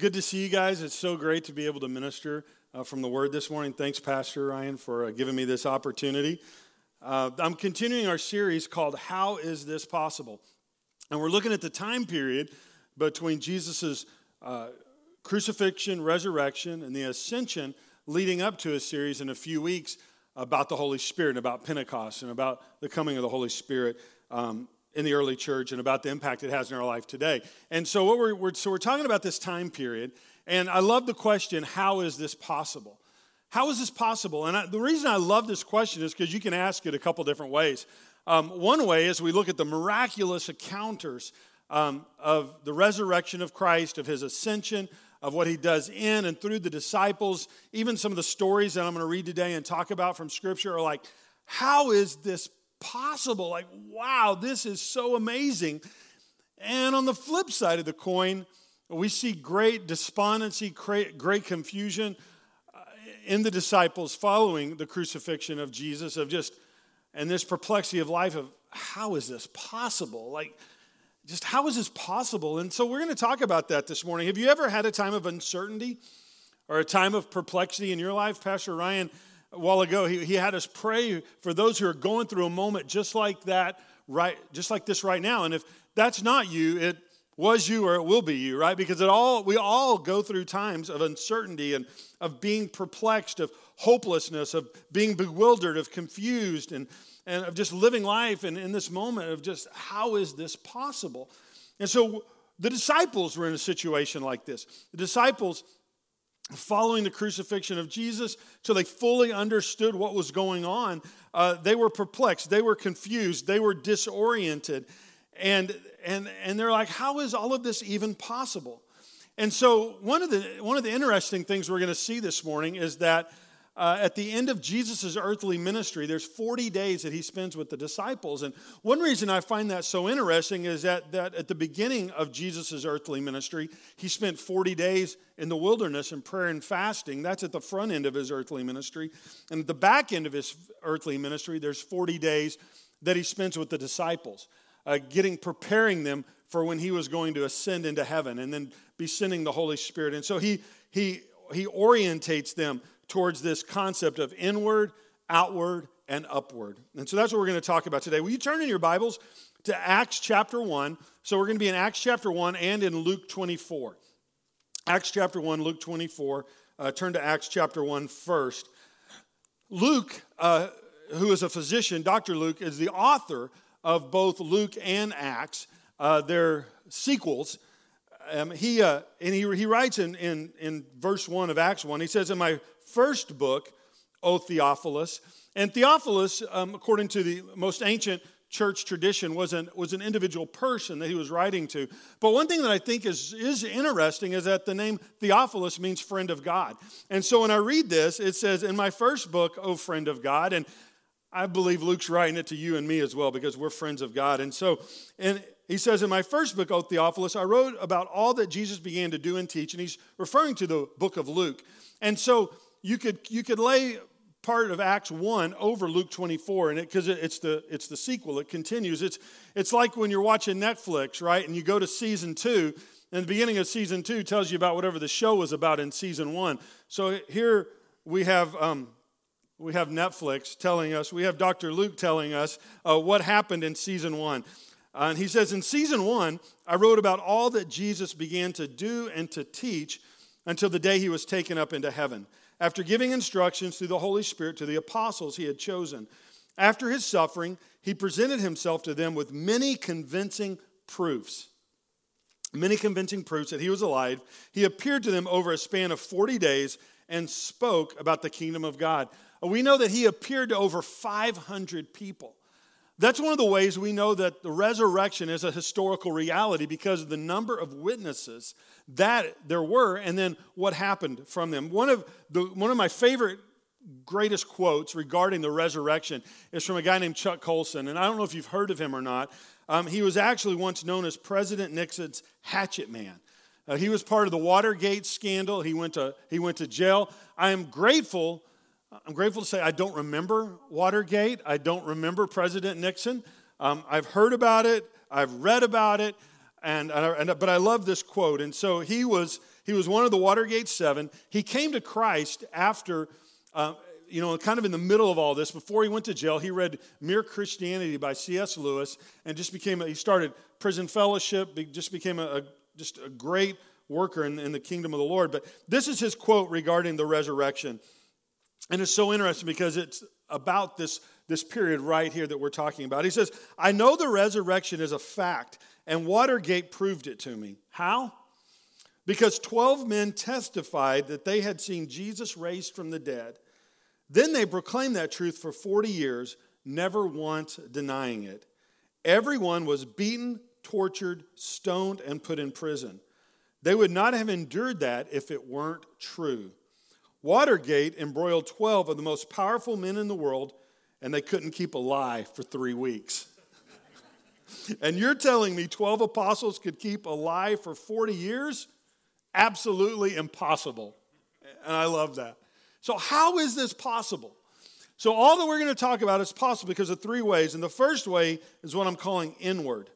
good to see you guys. It's so great to be able to minister uh, from the Word this morning. Thanks, Pastor Ryan, for uh, giving me this opportunity. Uh, I'm continuing our series called How Is This Possible? And we're looking at the time period between Jesus' uh, crucifixion, resurrection, and the ascension leading up to a series in a few weeks about the Holy Spirit, and about Pentecost, and about the coming of the Holy Spirit. Um, in the early church and about the impact it has in our life today. And so what we're, we're, so we're talking about this time period, and I love the question, how is this possible? How is this possible? And I, the reason I love this question is because you can ask it a couple different ways. Um, one way is we look at the miraculous encounters um, of the resurrection of Christ, of his ascension, of what he does in and through the disciples. Even some of the stories that I'm going to read today and talk about from Scripture are like, how is this possible. Like, wow, this is so amazing. And on the flip side of the coin, we see great despondency, great confusion uh, in the disciples following the crucifixion of Jesus, of just, and this perplexity of life of how is this possible? Like, just how is this possible? And so we're going to talk about that this morning. Have you ever had a time of uncertainty or a time of perplexity in your life? Pastor Ryan a while ago, he, he had us pray for those who are going through a moment just like that, right, just like this right now. And if that's not you, it was you or it will be you, right? Because it all we all go through times of uncertainty and of being perplexed, of hopelessness, of being bewildered, of confused, and, and of just living life and in this moment of just how is this possible? And so the disciples were in a situation like this. The disciples following the crucifixion of Jesus till they fully understood what was going on, uh, they were perplexed, they were confused, they were disoriented. And, and, and they're like, how is all of this even possible? And so, one of the, one of the interesting things we're going to see this morning is that uh, at the end of Jesus' earthly ministry, there's 40 days that he spends with the disciples. And one reason I find that so interesting is that, that at the beginning of Jesus' earthly ministry, he spent 40 days in the wilderness in prayer and fasting. That's at the front end of his earthly ministry. And at the back end of his earthly ministry, there's 40 days that he spends with the disciples, uh, getting, preparing them for when he was going to ascend into heaven and then be sending the Holy Spirit. And so he, he, he orientates them towards this concept of inward, outward, and upward. And so that's what we're going to talk about today. Will you turn in your Bibles to Acts chapter 1? So we're going to be in Acts chapter 1 and in Luke 24. Acts chapter 1, Luke 24. Uh, turn to Acts chapter 1 first. Luke, uh, who is a physician, Dr. Luke, is the author of both Luke and Acts. Uh, they're sequels. Um, he, uh, and he, he writes in, in, in verse 1 of Acts 1, he says, In my first book, O Theophilus. And Theophilus, um, according to the most ancient church tradition, was an, was an individual person that he was writing to. But one thing that I think is, is interesting is that the name Theophilus means friend of God. And so when I read this, it says, In my first book, O friend of God. And I believe Luke's writing it to you and me as well because we're friends of God. And so, and he says, In my first book, O Theophilus, I wrote about all that Jesus began to do and teach. And he's referring to the book of Luke. And so you could, you could lay part of Acts 1 over Luke 24 and it because it, it's the it's the sequel. It continues. It's it's like when you're watching Netflix right and you go to season 2 and the beginning of season 2 tells you about whatever the show was about in season 1 so here we have um, we have Netflix telling us we have Dr. Luke telling us uh, what happened in season 1 uh, and he says in season 1 I wrote about all that Jesus began to do and to teach until the day he was taken up into heaven after giving instructions through the Holy Spirit to the apostles he had chosen. After his suffering, he presented himself to them with many convincing proofs. Many convincing proofs that he was alive. He appeared to them over a span of 40 days and spoke about the kingdom of God. We know that he appeared to over 500 people. That's one of the ways we know that the resurrection is a historical reality because of the number of witnesses that there were and then what happened from them. One of, the, one of my favorite greatest quotes regarding the resurrection is from a guy named Chuck Colson. And I don't know if you've heard of him or not, Um, he was actually once known as President Nixon's hatchet man. Uh, he was part of the Watergate scandal. He went to, he went to jail. I am grateful. I'm grateful to say I don't remember Watergate. I don't remember President Nixon. Um, I've heard about it. I've read about it. And, and, but I love this quote. And so he was, he was one of the Watergate Seven. He came to Christ after, uh, you know, kind of in the middle of all this. Before he went to jail, he read Mere Christianity by C.S. Lewis and just became, a, he started Prison Fellowship, just became a, a just a great worker in, in the kingdom of the Lord. But this is his quote regarding the resurrection. And it's so interesting because it's about this, this period right here that we're talking about. He says, I know the resurrection is a fact, and Watergate proved it to me. How? Because 12 men testified that they had seen Jesus raised from the dead. Then they proclaimed that truth for 40 years, never once denying it. Everyone was beaten, tortured, stoned, and put in prison. They would not have endured that if it weren't true. Watergate embroiled 12 of the most powerful men in the world, and they couldn't keep a lie for three weeks. and you're telling me 12 apostles could keep a lie for 40 years? Absolutely impossible. And I love that. So, how is this possible? So, all that we're going to talk about is possible because of three ways. And the first way is what I'm calling inward.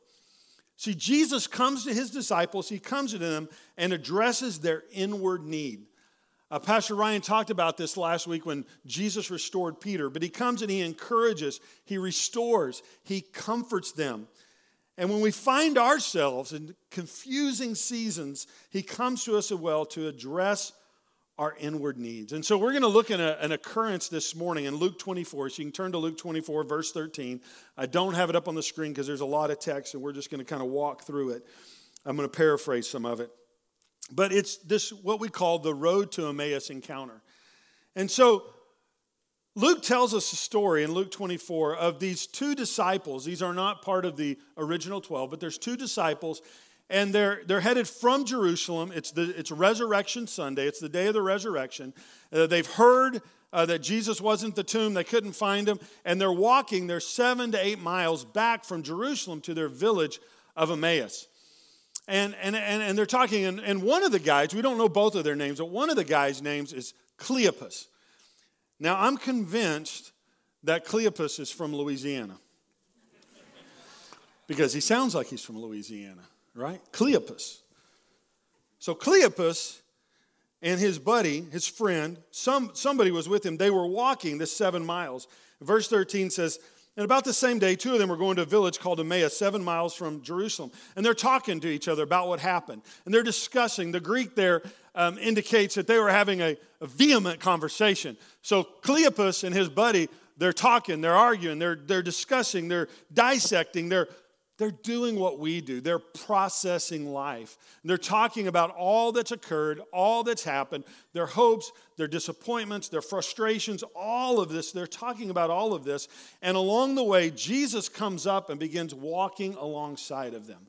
See, Jesus comes to his disciples, he comes to them and addresses their inward need. Uh, Pastor Ryan talked about this last week when Jesus restored Peter, but he comes and he encourages, he restores, he comforts them. And when we find ourselves in confusing seasons, he comes to us as well to address our inward needs. And so we're going to look at a, an occurrence this morning in Luke 24. So you can turn to Luke 24, verse 13. I don't have it up on the screen because there's a lot of text, and we're just going to kind of walk through it. I'm going to paraphrase some of it. But it's this what we call the road to Emmaus encounter. And so Luke tells us a story in Luke 24 of these two disciples. These are not part of the original 12, but there's two disciples and they're, they're headed from Jerusalem. It's, the, it's Resurrection Sunday, it's the day of the resurrection. Uh, they've heard uh, that Jesus wasn't the tomb, they couldn't find him, and they're walking, they're seven to eight miles back from Jerusalem to their village of Emmaus. And, and, and, and they're talking, and, and one of the guys, we don't know both of their names, but one of the guys' names is Cleopas. Now, I'm convinced that Cleopas is from Louisiana because he sounds like he's from Louisiana right? Cleopas. So Cleopas and his buddy, his friend, some, somebody was with him. They were walking this seven miles. Verse 13 says, and about the same day, two of them were going to a village called Emmaus, seven miles from Jerusalem. And they're talking to each other about what happened. And they're discussing. The Greek there um, indicates that they were having a, a vehement conversation. So Cleopas and his buddy, they're talking, they're arguing, they're, they're discussing, they're dissecting, they're they're doing what we do. They're processing life. And they're talking about all that's occurred, all that's happened, their hopes, their disappointments, their frustrations, all of this. They're talking about all of this. And along the way, Jesus comes up and begins walking alongside of them.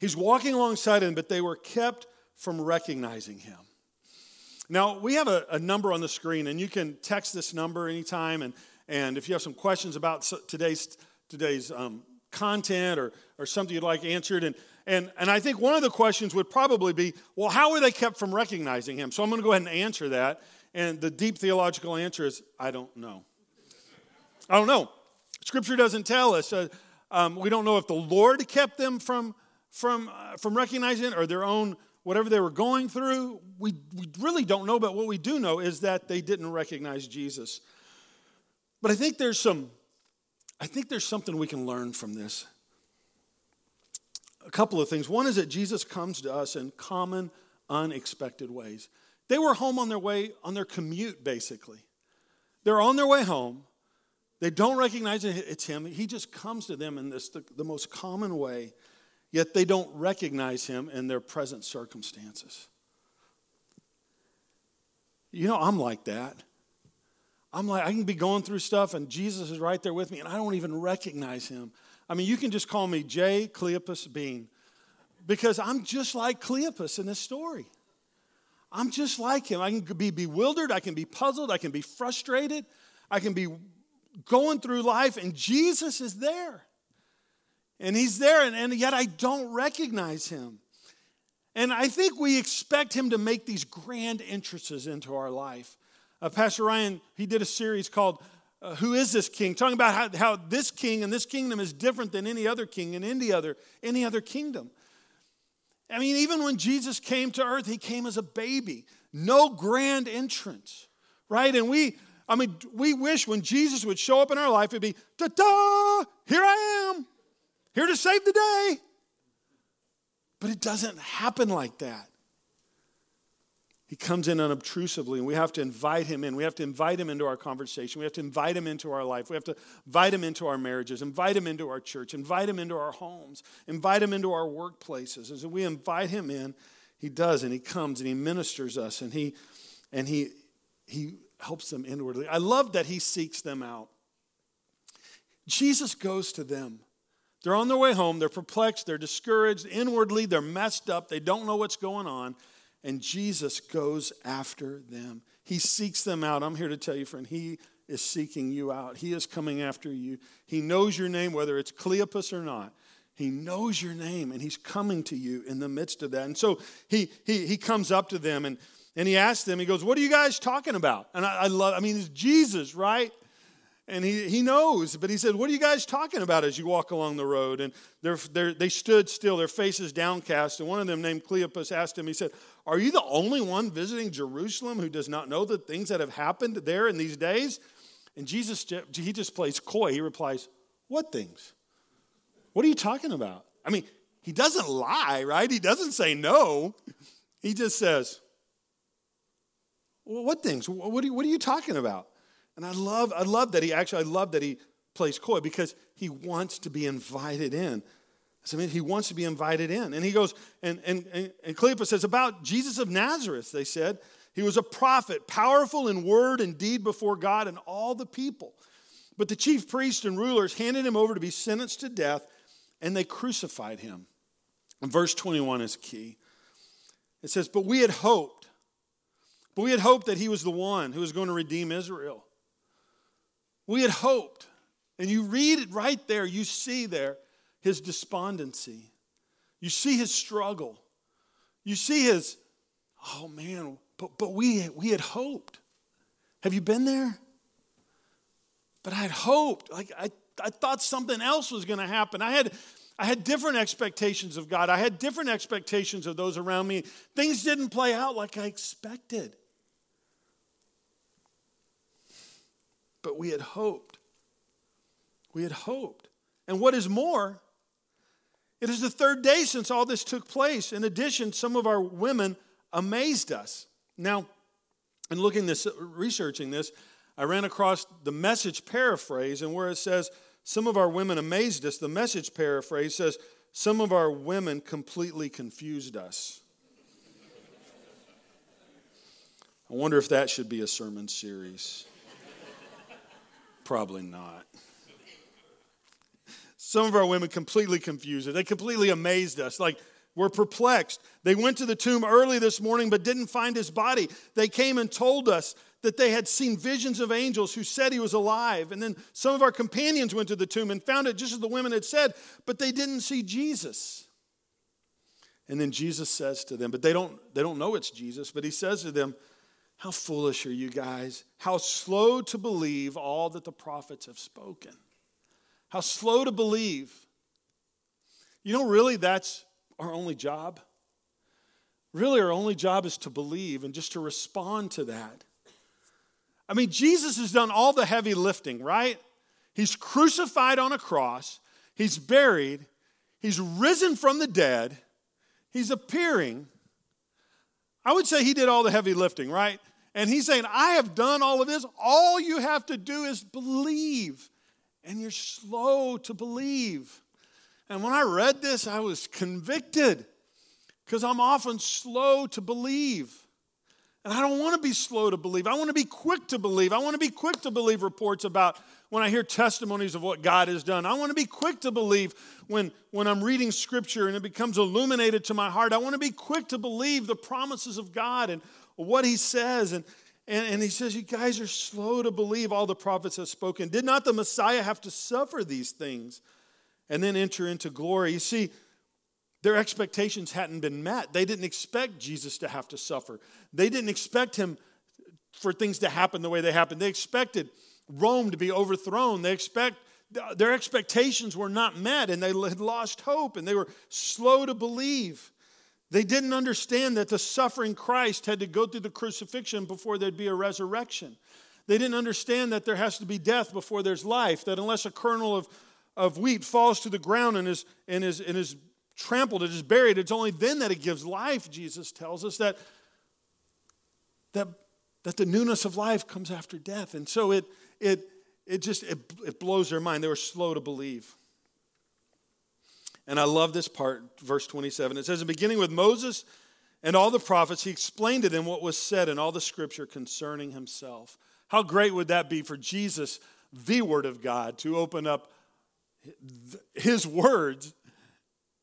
He's walking alongside them, but they were kept from recognizing him. Now, we have a, a number on the screen, and you can text this number anytime. And, and if you have some questions about today's, today's um, content or, or something you'd like answered. And, and, and I think one of the questions would probably be well, how were they kept from recognizing him? So I'm going to go ahead and answer that. And the deep theological answer is I don't know. I don't know. Scripture doesn't tell us. Uh, um, we don't know if the Lord kept them from, from, uh, from recognizing or their own, whatever they were going through. We, we really don't know, but what we do know is that they didn't recognize Jesus. But I think there's some I think there's something we can learn from this. A couple of things. One is that Jesus comes to us in common, unexpected ways. They were home on their way, on their commute, basically. They're on their way home. They don't recognize it's him. He just comes to them in this, the, the most common way, yet they don't recognize him in their present circumstances. You know, I'm like that. I'm like, I can be going through stuff and Jesus is right there with me and I don't even recognize him. I mean, you can just call me J. Cleopas Bean because I'm just like Cleopas in this story. I'm just like him. I can be bewildered, I can be puzzled, I can be frustrated, I can be going through life, and Jesus is there. And he's there, and, and yet I don't recognize him. And I think we expect him to make these grand entrances into our life. Uh, Pastor Ryan, he did a series called uh, Who is This King? Talking about how, how this king and this kingdom is different than any other king in any other, any other kingdom. I mean, even when Jesus came to earth, he came as a baby, no grand entrance, right? And we, I mean, we wish when Jesus would show up in our life, it'd be, ta da, here I am, here to save the day. But it doesn't happen like that. He comes in unobtrusively, and we have to invite him in. We have to invite him into our conversation. We have to invite him into our life. We have to invite him into our marriages, invite him into our church, invite him into our homes, invite him into our workplaces. As we invite him in, he does, and he comes and he ministers us, and he and he he helps them inwardly. I love that he seeks them out. Jesus goes to them. They're on their way home. They're perplexed. They're discouraged. Inwardly, they're messed up. They don't know what's going on. And Jesus goes after them. He seeks them out. I'm here to tell you, friend, He is seeking you out. He is coming after you. He knows your name, whether it's Cleopas or not. He knows your name and he's coming to you in the midst of that. And so he, he, he comes up to them and, and he asks them, he goes, What are you guys talking about? And I, I love, I mean, it's Jesus, right? And he, he knows, but he said, What are you guys talking about as you walk along the road? And they're, they're, they stood still, their faces downcast. And one of them, named Cleopas, asked him, He said, Are you the only one visiting Jerusalem who does not know the things that have happened there in these days? And Jesus, he just plays coy. He replies, What things? What are you talking about? I mean, he doesn't lie, right? He doesn't say no. He just says, well, What things? What are, you, what are you talking about? And I love, I love that he actually, I love that he plays coy because he wants to be invited in. I mean, he wants to be invited in. And he goes, and, and, and, Cleopas says, about Jesus of Nazareth, they said, he was a prophet, powerful in word and deed before God and all the people. But the chief priests and rulers handed him over to be sentenced to death, and they crucified him. And verse 21 is key. It says, But we had hoped, but we had hoped that he was the one who was going to redeem Israel. We had hoped. And you read it right there, you see there his despondency. You see his struggle. You see his, oh man, but, but we, we had hoped. Have you been there? But I had hoped. Like I, I thought something else was going to happen. I had, I had different expectations of God. I had different expectations of those around me. Things didn't play out like I expected. But we had hoped. We had hoped. And what is more, it is the third day since all this took place. In addition, some of our women amazed us. Now, in looking this, researching this, I ran across the message paraphrase, and where it says, Some of our women amazed us, the message paraphrase says, Some of our women completely confused us. I wonder if that should be a sermon series. Probably not. Some of our women completely confused us. They completely amazed us. Like, we're perplexed. They went to the tomb early this morning but didn't find his body. They came and told us that they had seen visions of angels who said he was alive. And then some of our companions went to the tomb and found it just as the women had said, but they didn't see Jesus. And then Jesus says to them, but they don't, they don't know it's Jesus, but he says to them, how foolish are you guys? How slow to believe all that the prophets have spoken. How slow to believe. You know, really, that's our only job. Really, our only job is to believe and just to respond to that. I mean, Jesus has done all the heavy lifting, right? He's crucified on a cross, he's buried, he's risen from the dead, he's appearing. I would say he did all the heavy lifting, right? And he's saying, I have done all of this. All you have to do is believe. And you're slow to believe. And when I read this, I was convicted because I'm often slow to believe. And I don't want to be slow to believe. I want to be quick to believe. I want to be quick to believe reports about when I hear testimonies of what God has done. I want to be quick to believe when, when I'm reading scripture and it becomes illuminated to my heart. I want to be quick to believe the promises of God and what he says. And, and, and he says, You guys are slow to believe all the prophets have spoken. Did not the Messiah have to suffer these things and then enter into glory. You see, their expectations hadn't been met. They didn't expect Jesus to have to suffer. They didn't expect him for things to happen the way they happened. They expected Rome to be overthrown. They expect their expectations were not met and they had lost hope and they were slow to believe. They didn't understand that the suffering Christ had to go through the crucifixion before there'd be a resurrection. They didn't understand that there has to be death before there's life, that unless a kernel of, of wheat falls to the ground and is, and, is, and is trampled, it is buried, it's only then that it gives life, Jesus tells us, that, that, that the newness of life comes after death. And so it, it, it just it, it blows their mind. They were slow to believe. And I love this part, verse 27. It says, In beginning with Moses and all the prophets, he explained to them what was said in all the scripture concerning himself. How great would that be for Jesus, the Word of God, to open up his words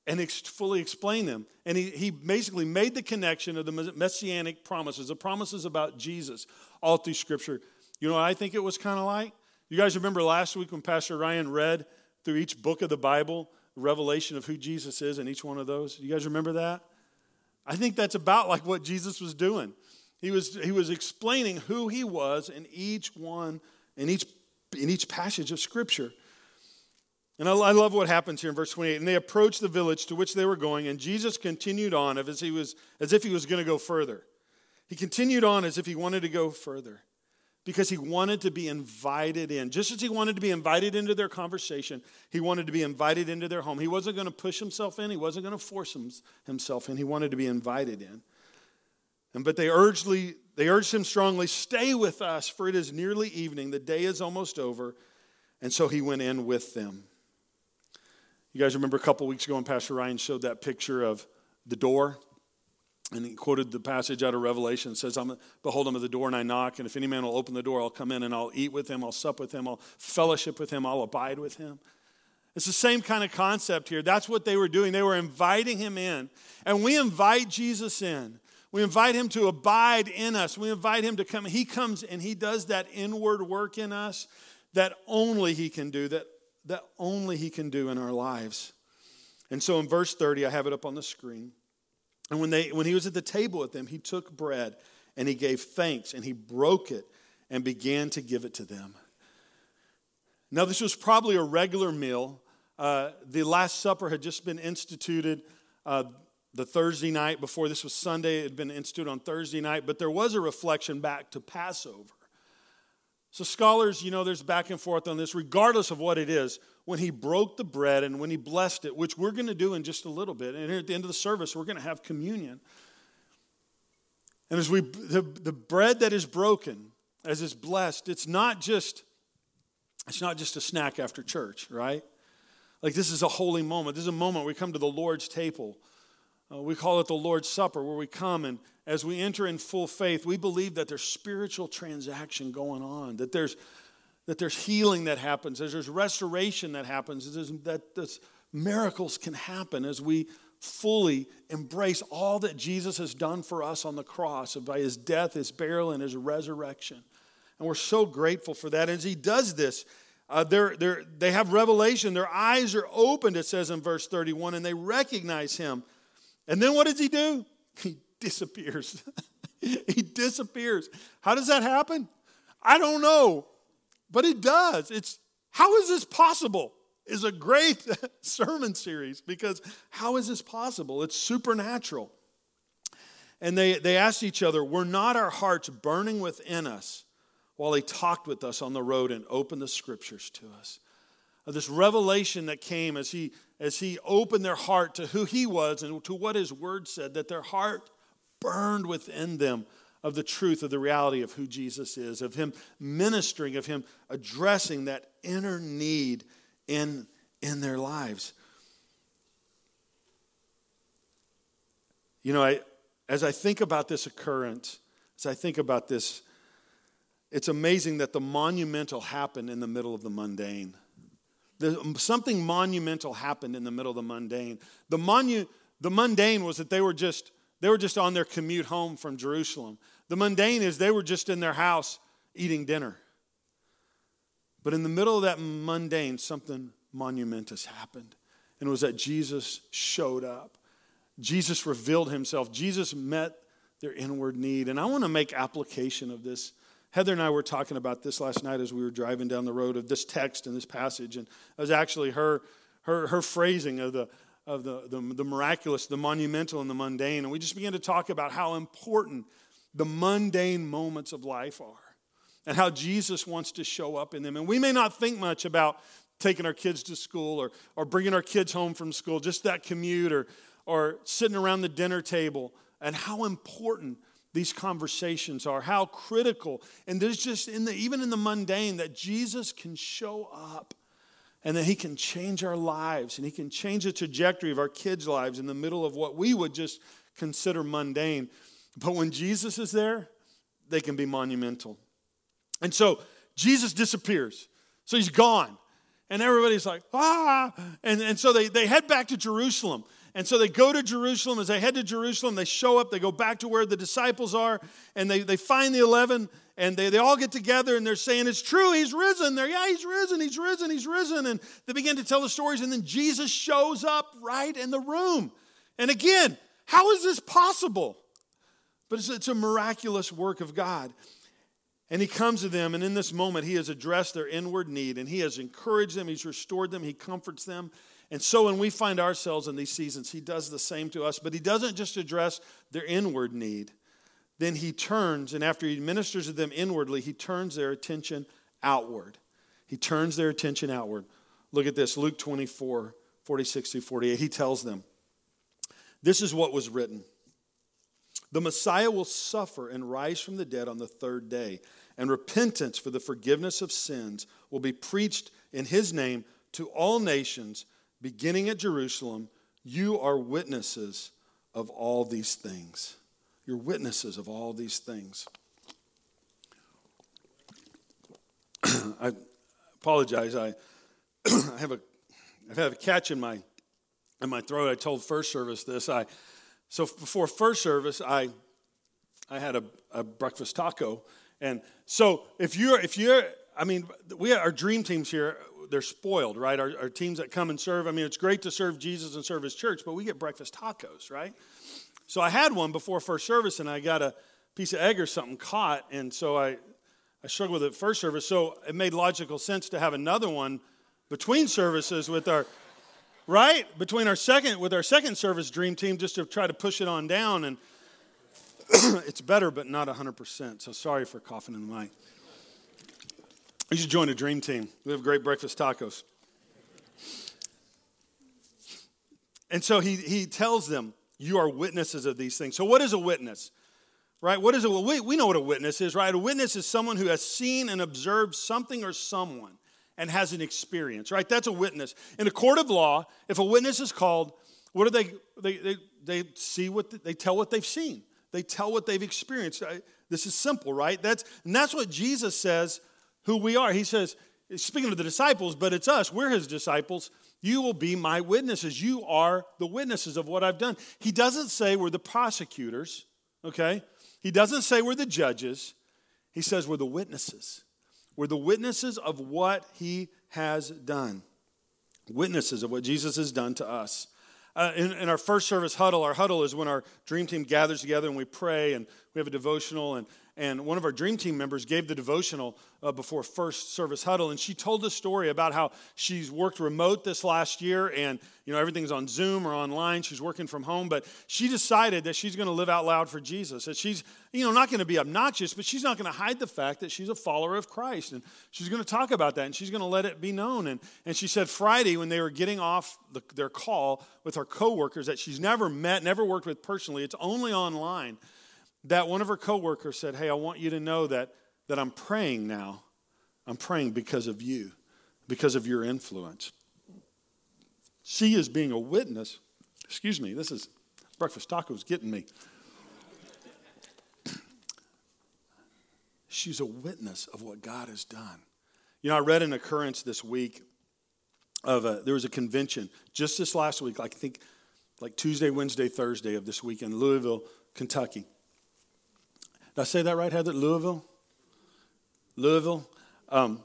and ex- fully explain them? And he, he basically made the connection of the messianic promises, the promises about Jesus, all through Scripture. You know I think it was kind of like? You guys remember last week when Pastor Ryan read through each book of the Bible, revelation of who Jesus is in each one of those? You guys remember that? I think that's about like what Jesus was doing. He was, he was explaining who he was in each one, in each, in each passage of Scripture. And I, love what happens here in verse 28. And they approached the village to which they were going, and Jesus continued on as, he was, as if he was going to go further. He continued on as if he wanted to go further because he wanted to be invited in. Just as he wanted to be invited into their conversation, he wanted to be invited into their home. He wasn't going to push himself in, he wasn't going to force himself in. He wanted to be invited in. And, but they urged, they urged him strongly, Stay with us, for it is nearly evening. The day is almost over. And so he went in with them. You guys remember a couple weeks ago when Pastor Ryan showed that picture of the door? And he quoted the passage out of Revelation. It says, I'm, Behold, I'm at the door and I knock, and if any man will open the door, I'll come in and I'll eat with him, I'll sup with him, I'll fellowship with him, I'll abide with him. It's the same kind of concept here. That's what they were doing. They were inviting him in. And we invite Jesus in. We invite him to abide in us. We invite him to come. He comes and he does that inward work in us that only he can do, that, that only he can do in our lives. And so in verse 30, I have it up on the screen. And when, they, when he was at the table with them, he took bread and he gave thanks and he broke it and began to give it to them. Now, this was probably a regular meal. Uh, the Last Supper had just been instituted. Uh, the Thursday night before this was Sunday. It had been instituted on Thursday night, but there was a reflection back to Passover. So, scholars, you know, there's back and forth on this, regardless of what it is. When he broke the bread and when he blessed it, which we're going to do in just a little bit, and at the end of the service, we're going to have communion. And as we, the, the bread that is broken, as it's blessed, it's not just, it's not just a snack after church, right? Like this is a holy moment. This is a moment we come to the Lord's table uh, we call it the Lord's Supper, where we come and as we enter in full faith, we believe that there's spiritual transaction going on, that there's, that there's healing that happens, that there's restoration that happens, that this, miracles can happen as we fully embrace all that Jesus has done for us on the cross by his death, his burial, and his resurrection. And we're so grateful for that. And as he does this, uh, they're, they're, they have revelation. Their eyes are opened, it says in verse 31, and they recognize him and then what does he do? He disappears. he disappears. How does that happen? I don't know, but it does. It's how is this possible? Is a great sermon series because how is this possible? It's supernatural. And they, they asked each other, Were not our hearts burning within us while he talked with us on the road and opened the scriptures to us? Uh, this revelation that came as he, as he opened their heart to who he was and to what his word said, that their heart burned within them of the truth of the reality of who Jesus is, of him ministering, of him addressing that inner need in, in their lives. You know, I, as I think about this occurrence, as I think about this, it's amazing that the monumental happened in the middle of the mundane. The, um, something monumental happened in the middle of the mundane. The, monu, the mundane was that they were just they were just on their commute home from Jerusalem. The mundane is they were just in their house eating dinner. But in the middle of that mundane, something monumentous happened. And it was that Jesus showed up. Jesus revealed himself. Jesus met their inward need. And I want to make application of this. Heather and I were talking about this last night as we were driving down the road of this text and this passage. And it was actually her, her, her phrasing of, the, of the, the, the miraculous, the monumental, and the mundane. And we just began to talk about how important the mundane moments of life are and how Jesus wants to show up in them. And we may not think much about taking our kids to school or, or bringing our kids home from school, just that commute or, or sitting around the dinner table, and how important these conversations are, how critical. And there's just, in the, even in the mundane, that Jesus can show up and that he can change our lives and he can change the trajectory of our kids' lives in the middle of what we would just consider mundane. But when Jesus is there, they can be monumental. And so Jesus disappears. So he's gone. And everybody's like, ah. And, and so they, they head back to Jerusalem. And so they go to Jerusalem. As they head to Jerusalem, they show up, they go back to where the disciples are, and they, they find the 11, and they, they all get together and they're saying, It's true, he's risen. They're, yeah, he's risen, he's risen, he's risen. And they begin to tell the stories, and then Jesus shows up right in the room. And again, how is this possible? But it's, it's a miraculous work of God. And he comes to them, and in this moment, he has addressed their inward need, and he has encouraged them, he's restored them, he comforts them. And so when we find ourselves in these seasons, he does the same to us, but he doesn't just address their inward need. Then he turns, and after he ministers to them inwardly, he turns their attention outward. He turns their attention outward. Look at this Luke 24, 46 through 48. He tells them, This is what was written The Messiah will suffer and rise from the dead on the third day, and repentance for the forgiveness of sins will be preached in his name to all nations beginning at Jerusalem, you are witnesses of all these things. You're witnesses of all these things. I apologize. I, I have a I have a catch in my in my throat. I told first service this. I so before first service, I I had a, a breakfast taco, and so if you're if you're I mean, we our dream teams here they're spoiled, right? Our, our teams that come and serve. I mean, it's great to serve Jesus and serve his church, but we get breakfast tacos, right? So I had one before first service, and I got a piece of egg or something caught, and so I I struggled with it first service. So it made logical sense to have another one between services with our right between our second with our second service dream team just to try to push it on down and it's better but not 100% so sorry for coughing in the mic you should join a dream team. We have great breakfast tacos. And so he, he tells them, You are witnesses of these things. So, what is a witness? Right? What is a we, we know what a witness is, right? A witness is someone who has seen and observed something or someone and has an experience, right? That's a witness. In a court of law, if a witness is called, what do they they they, they see what the, they tell what they've seen. They tell what they've experienced. This is simple, right? That's and that's what Jesus says who we are. He says, speaking to the disciples, but it's us, we're his disciples. You will be my witnesses. You are the witnesses of what I've done. He doesn't say we're the prosecutors, okay? He doesn't say we're the judges. He says we're the witnesses. We're the witnesses of what he has done. Witnesses of what Jesus has done to us. Uh, in, in, our first service huddle, our huddle is when our dream team gathers together and we pray and we have a devotional. And and one of our dream team members gave the devotional uh, before first service huddle and she told a story about how she's worked remote this last year and you know everything's on zoom or online she's working from home but she decided that she's going to live out loud for jesus that she's you know not going to be obnoxious but she's not going to hide the fact that she's a follower of christ and she's going to talk about that and she's going to let it be known and, and she said friday when they were getting off the, their call with her coworkers that she's never met never worked with personally it's only online that one of her coworkers said, Hey, I want you to know that, that I'm praying now. I'm praying because of you, because of your influence. She is being a witness. Excuse me, this is breakfast tacos getting me. She's a witness of what God has done. You know, I read an occurrence this week of a, there was a convention just this last week, like I think like Tuesday, Wednesday, Thursday of this week in Louisville, Kentucky. Did I say that right, Heather? Louisville? Louisville? Um,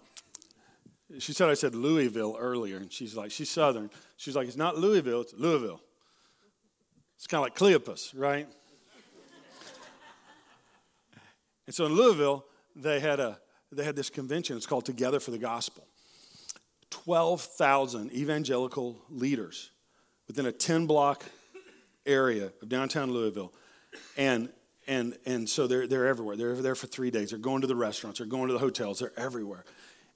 she said I said Louisville earlier, and she's like, she's Southern. She's like, it's not Louisville, it's Louisville. It's kind of like Cleopas, right? and so in Louisville, they had, a, they had this convention. It's called Together for the Gospel. 12,000 evangelical leaders within a 10 block area of downtown Louisville. And, and, and so they're, they're everywhere. They're there for three days. They're going to the restaurants, they're going to the hotels, they're everywhere.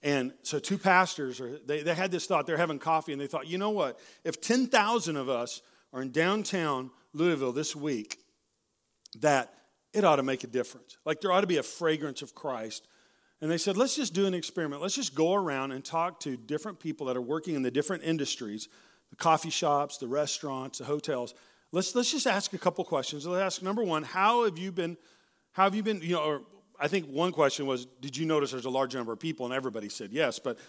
And so two pastors, are, they, they had this thought, they're having coffee, and they thought, you know what? If 10,000 of us are in downtown Louisville this week, that it ought to make a difference. Like there ought to be a fragrance of Christ. And they said, let's just do an experiment. Let's just go around and talk to different people that are working in the different industries the coffee shops, the restaurants, the hotels. Let's, let's just ask a couple questions. Let's ask number one, how have you been, how have you been, you know, or I think one question was, did you notice there's a large number of people? And everybody said yes. But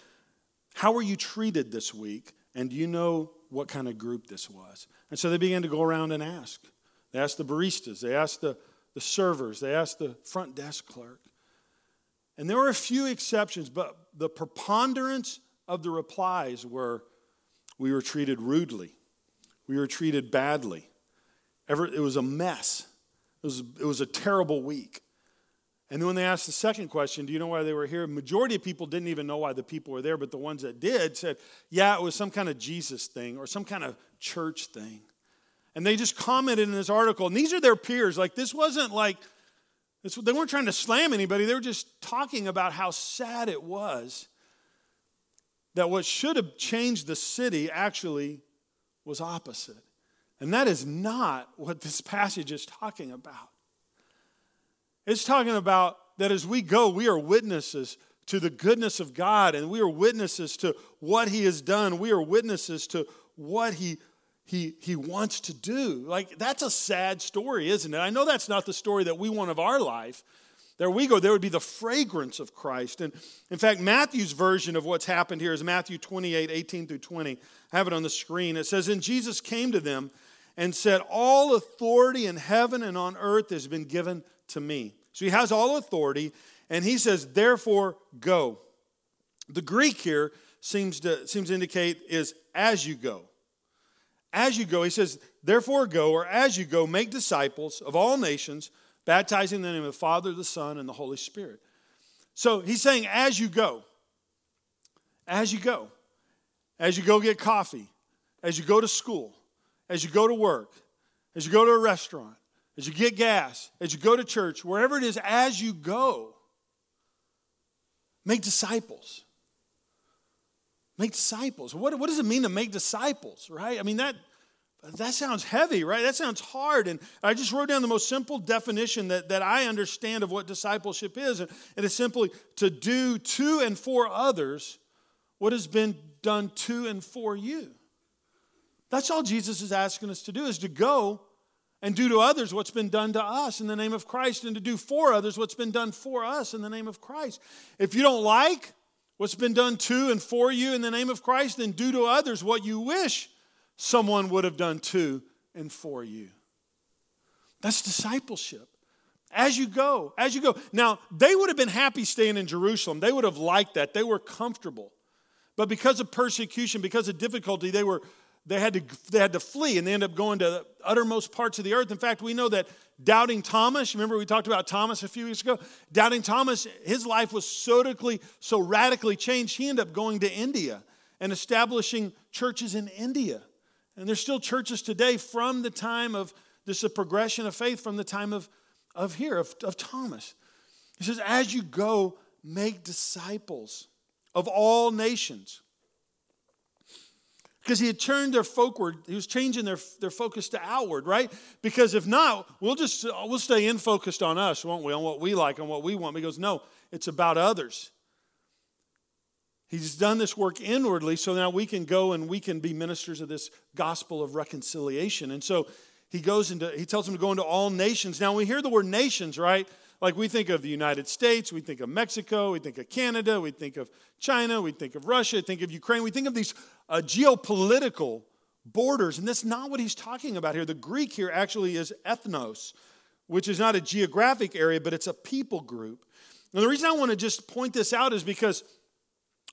how were you treated this week? And do you know what kind of group this was? And so they began to go around and ask. They asked the baristas, they asked the, the servers, they asked the front desk clerk. And there were a few exceptions, but the preponderance of the replies were we were treated rudely, we were treated badly. It was a mess. It was, it was a terrible week. And then when they asked the second question, do you know why they were here? Majority of people didn't even know why the people were there, but the ones that did said, yeah, it was some kind of Jesus thing or some kind of church thing. And they just commented in this article, and these are their peers. Like, this wasn't like, this, they weren't trying to slam anybody, they were just talking about how sad it was that what should have changed the city actually was opposite. And that is not what this passage is talking about. It's talking about that as we go, we are witnesses to the goodness of God and we are witnesses to what He has done. We are witnesses to what He he, he wants to do. Like, that's a sad story, isn't it? I know that's not the story that we want of our life. There we go. There would be the fragrance of Christ. And in fact, Matthew's version of what's happened here is Matthew 28 18 through 20. I have it on the screen. It says, And Jesus came to them and said, All authority in heaven and on earth has been given to me. So he has all authority, and he says, Therefore, go. The Greek here seems to, seems to indicate is as you go. As you go, he says, Therefore, go, or as you go, make disciples of all nations baptizing in the name of the Father, the Son, and the Holy Spirit. So he's saying, as you go, as you go, as you go get coffee, as you go to school, as you go to work, as you go to a restaurant, as you get gas, as you go to church, wherever it is, as you go, make disciples. Make disciples. What, what does it mean to make disciples, right? I mean, that, that sounds heavy, right? That sounds hard. And I just wrote down the most simple definition that, that I understand of what discipleship is. And it is simply to do to and for others what has been done to and for you. That's all Jesus is asking us to do is to go and do to others what's been done to us in the name of Christ and to do for others what's been done for us in the name of Christ. If you don't like what's been done to and for you in the name of Christ, then do to others what you wish someone would have done to and for you. That's discipleship. As you go, as you go. Now, they would have been happy staying in Jerusalem. They would have liked that. They were comfortable. But because of persecution, because of difficulty, they were they had to they had to flee and they end up going to the uttermost parts of the earth. In fact, we know that doubting Thomas, remember we talked about Thomas a few weeks ago? Doubting Thomas, his life was so radically, so radically changed, he ended up going to India and establishing churches in India. And there's still churches today from the time of this a progression of faith from the time of, of here, of, of Thomas. He says, as you go, make disciples of all nations. Because he had turned their forward, he was changing their, their focus to outward, right? Because if not, we'll just we'll stay in focused on us, won't we? On what we like, on what we want. He goes, no, it's about others. He's done this work inwardly, so now we can go and we can be ministers of this gospel of reconciliation. And so he goes into, he tells them to go into all nations. Now, we hear the word nations, right? Like we think of the United States, we think of Mexico, we think of Canada, we think of China, we think of Russia, we think of Ukraine, we think of these uh, geopolitical borders. And that's not what he's talking about here. The Greek here actually is ethnos, which is not a geographic area, but it's a people group. And the reason I want to just point this out is because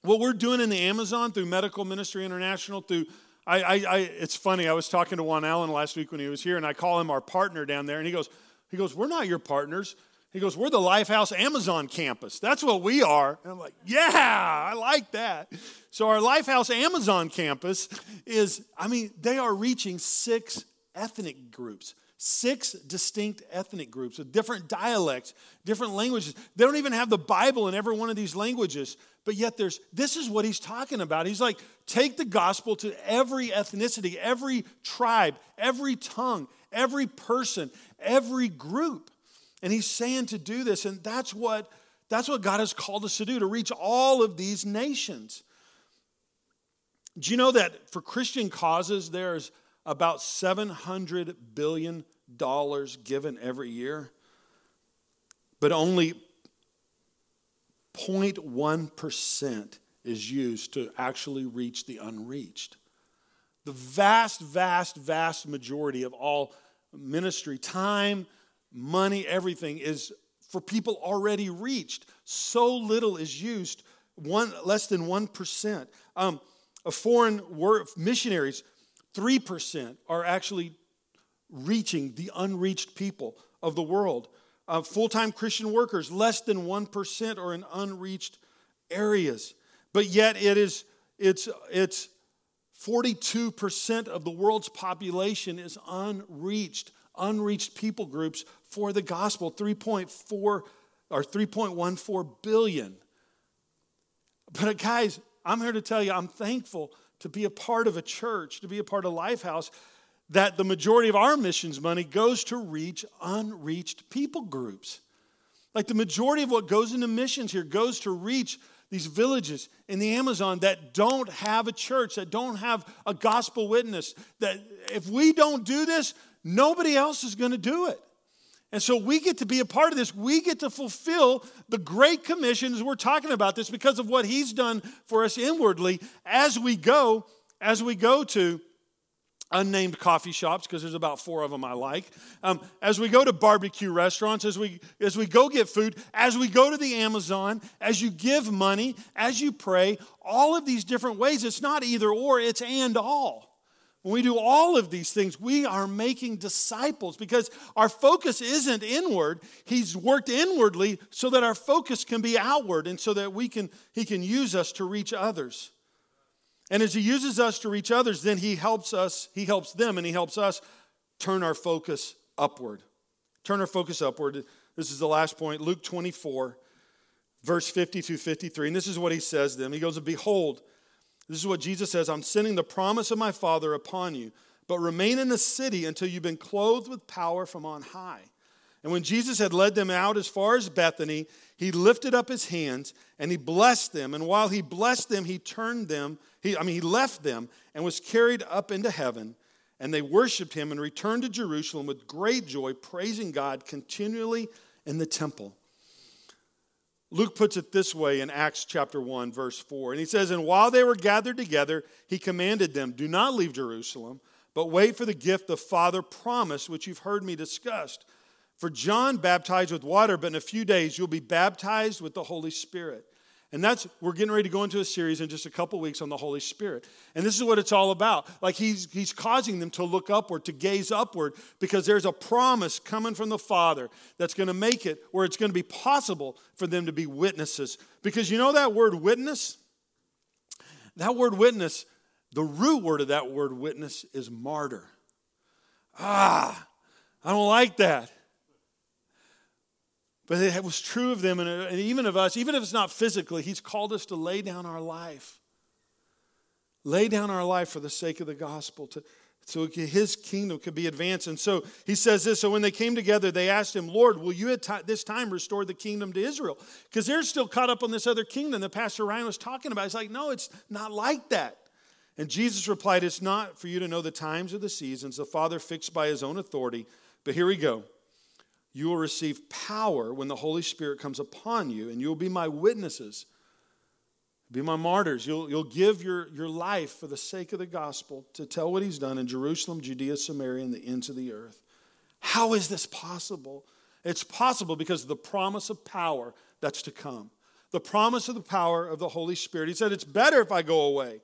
what we're doing in the Amazon through Medical Ministry International, through I, I, I, it's funny. I was talking to Juan Allen last week when he was here, and I call him our partner down there, and he goes, he goes, we're not your partners. He goes, we're the Lifehouse Amazon campus. That's what we are. And I'm like, yeah, I like that. So our Lifehouse Amazon campus is, I mean, they are reaching six ethnic groups six distinct ethnic groups with different dialects, different languages. They don't even have the Bible in every one of these languages, but yet there's this is what he's talking about. He's like, take the gospel to every ethnicity, every tribe, every tongue, every person, every group. And he's saying to do this, and that's what that's what God has called us to do, to reach all of these nations. Do you know that for Christian causes, there's about $700 billion given every year, but only 0.1% is used to actually reach the unreached. The vast, vast, vast majority of all ministry, time, money, everything is for people already reached. So little is used, one, less than 1%. Um, of foreign missionaries, 3% are actually reaching the unreached people of the world. Uh, Full time Christian workers, less than 1% are in unreached areas. But yet it is, it's, it's 42% of the world's population is unreached, unreached people groups for the gospel, 3.4 or 3.14 billion. But guys, I'm here to tell you, I'm thankful to be a part of a church, to be a part of Lifehouse, that the majority of our missions money goes to reach unreached people groups. Like the majority of what goes into missions here goes to reach these villages in the Amazon that don't have a church, that don't have a gospel witness. That if we don't do this, nobody else is going to do it. And so we get to be a part of this. We get to fulfill the great commissions. We're talking about this because of what he's done for us inwardly as we go, as we go to unnamed coffee shops because there's about four of them I like. Um, as we go to barbecue restaurants, as we as we go get food, as we go to the Amazon, as you give money, as you pray, all of these different ways. It's not either or; it's and all. When we do all of these things, we are making disciples because our focus isn't inward. He's worked inwardly so that our focus can be outward and so that we can, he can use us to reach others. And as he uses us to reach others, then he helps us, he helps them, and he helps us turn our focus upward. Turn our focus upward. This is the last point. Luke 24, verse 50 through 53. And this is what he says to them. He goes, Behold, this is what Jesus says I'm sending the promise of my Father upon you, but remain in the city until you've been clothed with power from on high. And when Jesus had led them out as far as Bethany, he lifted up his hands and he blessed them. And while he blessed them, he turned them, he, I mean, he left them and was carried up into heaven. And they worshiped him and returned to Jerusalem with great joy, praising God continually in the temple. Luke puts it this way in Acts chapter 1, verse 4. And he says, And while they were gathered together, he commanded them, Do not leave Jerusalem, but wait for the gift the Father promised, which you've heard me discussed. For John baptized with water, but in a few days you'll be baptized with the Holy Spirit. And that's, we're getting ready to go into a series in just a couple weeks on the Holy Spirit. And this is what it's all about. Like he's, he's causing them to look upward, to gaze upward, because there's a promise coming from the Father that's going to make it where it's going to be possible for them to be witnesses. Because you know that word witness? That word witness, the root word of that word witness is martyr. Ah, I don't like that. But it was true of them uh, and even of us, even if it's not physically, He's called us to lay down our life. Lay down our life for the sake of the gospel, to, so His kingdom could be advanced. And so He says this So when they came together, they asked Him, Lord, will you at this time restore the kingdom to Israel? Because they're still caught up on this other kingdom that Pastor Ryan was talking about. He's like, No, it's not like that. And Jesus replied, It's not for you to know the times or the seasons the Father fixed by His own authority. But here we go you will receive power when the Holy Spirit comes upon you, and you'll be my witnesses, be my martyrs. You'll, you'll give your, your life for the sake of the gospel to tell what he's done in Jerusalem, Judea, Samaria, and the ends of the earth. How is this possible? It's possible because of the promise of power that's to come. the promise of the power of the Holy Spirit. He said, It's better if I go away.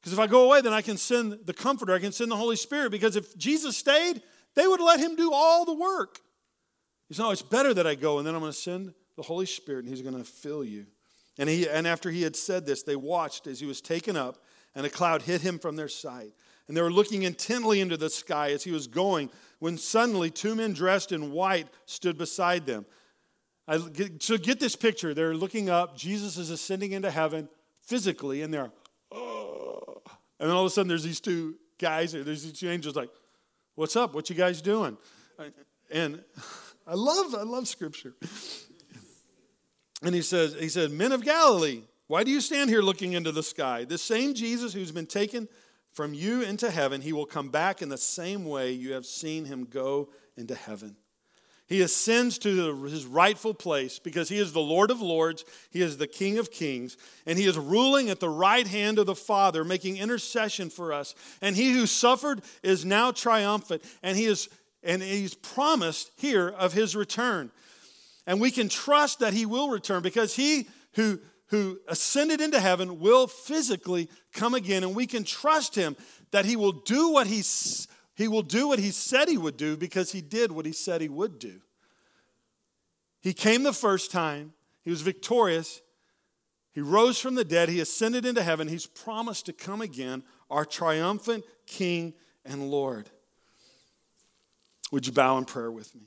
Because if I go away, then I can send the Comforter, I can send the Holy Spirit. Because if Jesus stayed, they would let him do all the work. He said, No, it's better that I go, and then I'm going to send the Holy Spirit, and he's going to fill you. And, he, and after he had said this, they watched as he was taken up, and a cloud hid him from their sight. And they were looking intently into the sky as he was going, when suddenly two men dressed in white stood beside them. I, so get this picture. They're looking up. Jesus is ascending into heaven physically, and they're, oh. and then all of a sudden there's these two guys, there's these two angels like, what's up? What you guys doing? And I love, I love scripture. And he says, he said, Men of Galilee, why do you stand here looking into the sky? This same Jesus who's been taken from you into heaven, he will come back in the same way you have seen him go into heaven. He ascends to his rightful place because he is the Lord of lords, he is the King of kings, and he is ruling at the right hand of the Father, making intercession for us. And he who suffered is now triumphant, and he is and he's promised here of his return. And we can trust that he will return because he who, who ascended into heaven will physically come again. And we can trust him that he will do what he, he will do what he said he would do because he did what he said he would do. He came the first time, he was victorious. He rose from the dead, he ascended into heaven. He's promised to come again, our triumphant King and Lord. Would you bow in prayer with me?